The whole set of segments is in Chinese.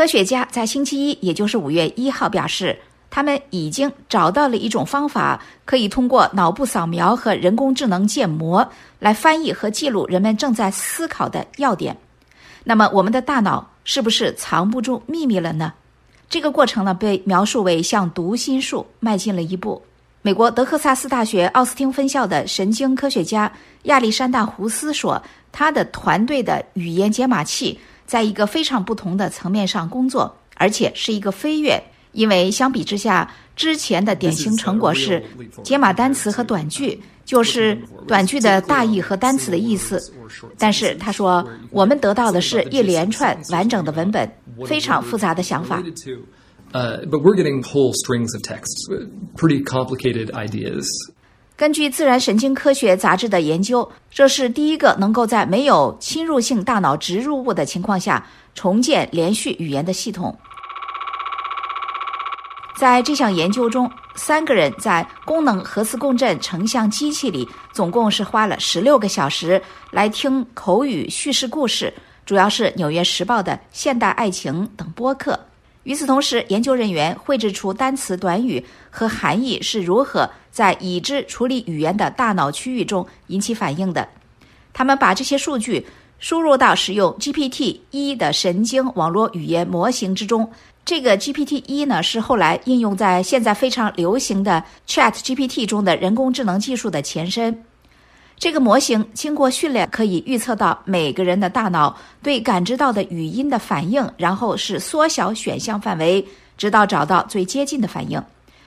科学家在星期一，也就是五月一号表示，他们已经找到了一种方法，可以通过脑部扫描和人工智能建模来翻译和记录人们正在思考的要点。那么，我们的大脑是不是藏不住秘密了呢？这个过程呢，被描述为向读心术迈进了一步。美国德克萨斯大学奥斯汀分校的神经科学家亚历山大·胡斯说，他的团队的语言解码器在一个非常不同的层面上工作，而且是一个飞跃。因为相比之下，之前的典型成果是解码单词和短句，就是短句的大意和单词的意思。但是他说，我们得到的是一连串完整的文本。非常复杂的想法。Uh, but we're getting whole strings of texts, pretty complicated ideas. 根据《自然神经科学》杂志的研究，这是第一个能够在没有侵入性大脑植入物的情况下重建连续语言的系统。在这项研究中，三个人在功能核磁共振成像机器里，总共是花了十六个小时来听口语叙事故事。主要是《纽约时报》的《现代爱情》等播客。与此同时，研究人员绘制出单词短语和含义是如何在已知处理语言的大脑区域中引起反应的。他们把这些数据输入到使用 GPT 一的神经网络语言模型之中。这个 GPT 一呢，是后来应用在现在非常流行的 Chat GPT 中的人工智能技术的前身。这个模型经过训练，可以预测到每个人的大脑对感知到的语音的反应，然后是缩小选项范围，直到找到最接近的反应。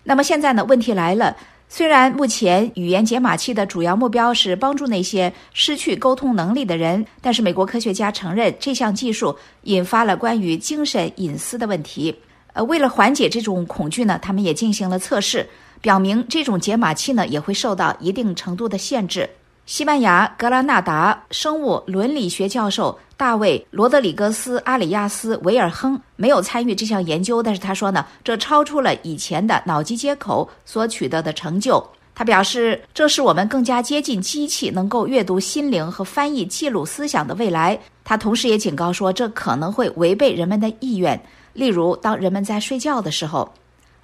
那么现在呢？问题来了。虽然目前语言解码器的主要目标是帮助那些失去沟通能力的人，但是美国科学家承认这项技术引发了关于精神隐私的问题。呃，为了缓解这种恐惧呢，他们也进行了测试，表明这种解码器呢也会受到一定程度的限制。西班牙格拉纳达生物伦理学教授大卫·罗德里格斯·阿里亚斯·维尔亨没有参与这项研究，但是他说呢，这超出了以前的脑机接口所取得的成就。他表示，这是我们更加接近机器能够阅读心灵和翻译记录思想的未来。他同时也警告说，这可能会违背人们的意愿，例如当人们在睡觉的时候。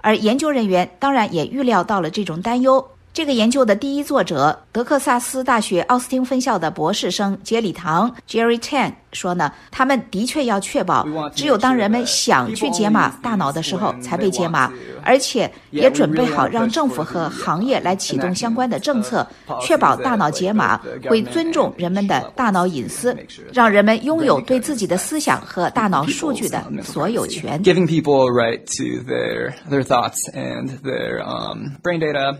而研究人员当然也预料到了这种担忧。这个研究的第一作者，德克萨斯大学奥斯汀分校的博士生杰里唐 （Jerry Tan） 说呢，他们的确要确保，只有当人们想去解码大脑的时候才被解码，而且也准备好让政府和行业来启动相关的政策，确保大脑解码会尊重人们的大脑隐私，让人们拥有对自己的思想和大脑数据的所有权。Giving people right to their their thoughts and their um brain data.